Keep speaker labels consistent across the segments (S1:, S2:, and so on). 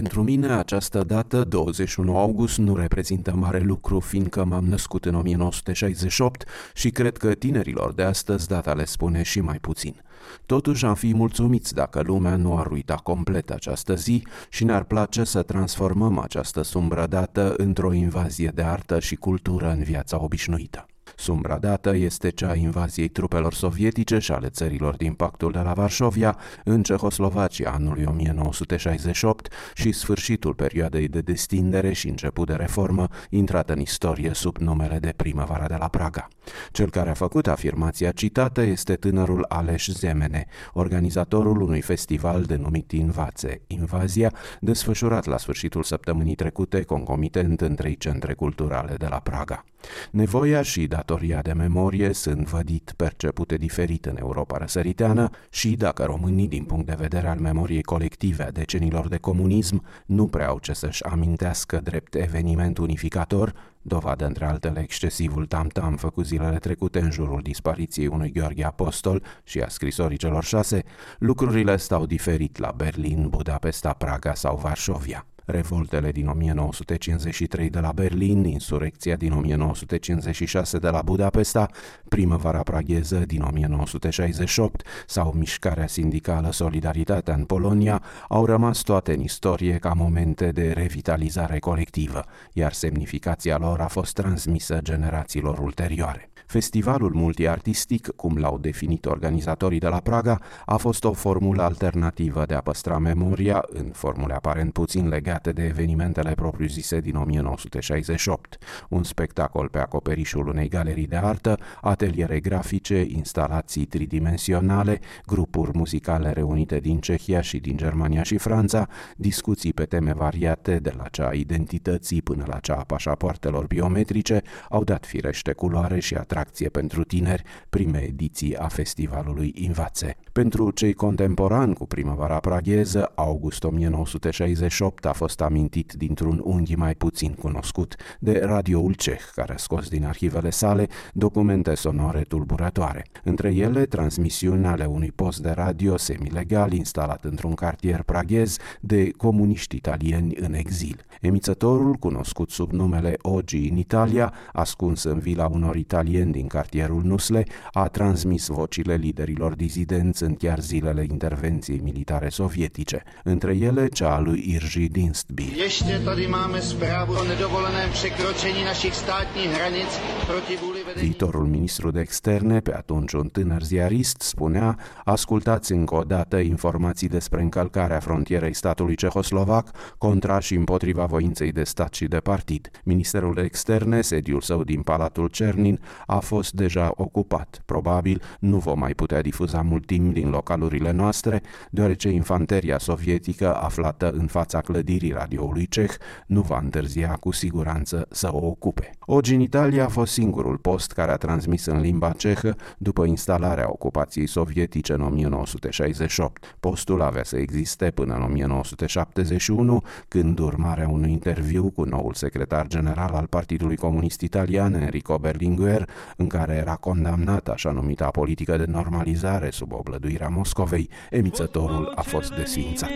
S1: Pentru mine această dată, 21 august, nu reprezintă mare lucru, fiindcă m-am născut în 1968 și cred că tinerilor de astăzi data le spune și mai puțin. Totuși am fi mulțumiți dacă lumea nu ar uita complet această zi și ne-ar place să transformăm această sumbră dată într-o invazie de artă și cultură în viața obișnuită. Sumbra dată este cea a invaziei trupelor sovietice și ale țărilor din pactul de la Varșovia în Cehoslovacia anului 1968 și sfârșitul perioadei de destindere și început de reformă intrată în istorie sub numele de primăvara de la Praga. Cel care a făcut afirmația citată este tânărul Aleș Zemene, organizatorul unui festival denumit Invațe, Invazia, desfășurat la sfârșitul săptămânii trecute concomitent în trei centre culturale de la Praga. Nevoia și datoria de memorie sunt vădit percepute diferit în Europa răsăriteană și dacă românii, din punct de vedere al memoriei colective a decenilor de comunism, nu prea au ce să-și amintească drept eveniment unificator, dovadă între altele excesivul tam-tam făcut zilele trecute în jurul dispariției unui Gheorghe Apostol și a scrisorii celor șase, lucrurile stau diferit la Berlin, Budapesta, Praga sau Varșovia revoltele din 1953 de la Berlin, insurecția din 1956 de la Budapesta, primăvara pragheză din 1968 sau mișcarea sindicală Solidaritatea în Polonia au rămas toate în istorie ca momente de revitalizare colectivă, iar semnificația lor a fost transmisă generațiilor ulterioare. Festivalul multiartistic, cum l-au definit organizatorii de la Praga, a fost o formulă alternativă de a păstra memoria, în formule aparent puțin legate de evenimentele propriu-zise din 1968. Un spectacol pe acoperișul unei galerii de artă, ateliere grafice, instalații tridimensionale, grupuri muzicale reunite din Cehia și din Germania și Franța, discuții pe teme variate, de la cea a identității până la cea a pașapoartelor biometrice, au dat firește culoare și atracție atracție pentru tineri, prime ediții a festivalului Invațe. Pentru cei contemporani cu primăvara pragheză, august 1968 a fost amintit dintr-un unghi mai puțin cunoscut de radioul ceh, care a scos din arhivele sale documente sonore tulburătoare. Între ele, transmisiuni ale unui post de radio semilegal instalat într-un cartier praghez de comuniști italieni în exil. Emițătorul, cunoscut sub numele Ogi în Italia, ascuns în vila unor italieni din cartierul Nusle, a transmis vocile liderilor dizidenți în chiar zilele intervenției militare sovietice, între ele cea a lui Irji Dinstby.
S2: Ještě tady máme zprávu o nedovoleném překročení našich státních hranic proti vůli
S1: Viitorul ministru de externe, pe atunci un tânăr ziarist, spunea ascultați încă o dată informații despre încălcarea frontierei statului cehoslovac contra și împotriva voinței de stat și de partid. Ministerul de externe, sediul său din Palatul Cernin, a fost deja ocupat. Probabil nu vom mai putea difuza mult timp din localurile noastre, deoarece infanteria sovietică aflată în fața clădirii radioului ceh nu va întârzia cu siguranță să o ocupe. Ogi în Italia a fost singurul post care a transmis în limba cehă după instalarea ocupației sovietice în 1968. Postul avea să existe până în 1971, când urmarea unui interviu cu noul secretar general al Partidului Comunist Italian, Enrico Berlinguer, în care era condamnat așa numita politică de normalizare sub oblăduirea Moscovei, emițătorul a fost desfințat.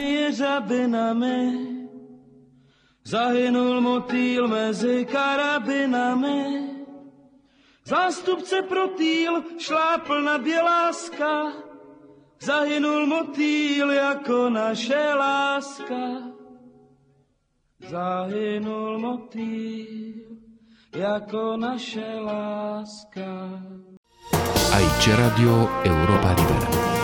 S1: Zahynul motýl mezi karabinami, zástupce protýl šlápl na běláska, zahynul motýl jako naše láska. Zahynul motýl jako naše láska. Aici Radio Europa Liberă.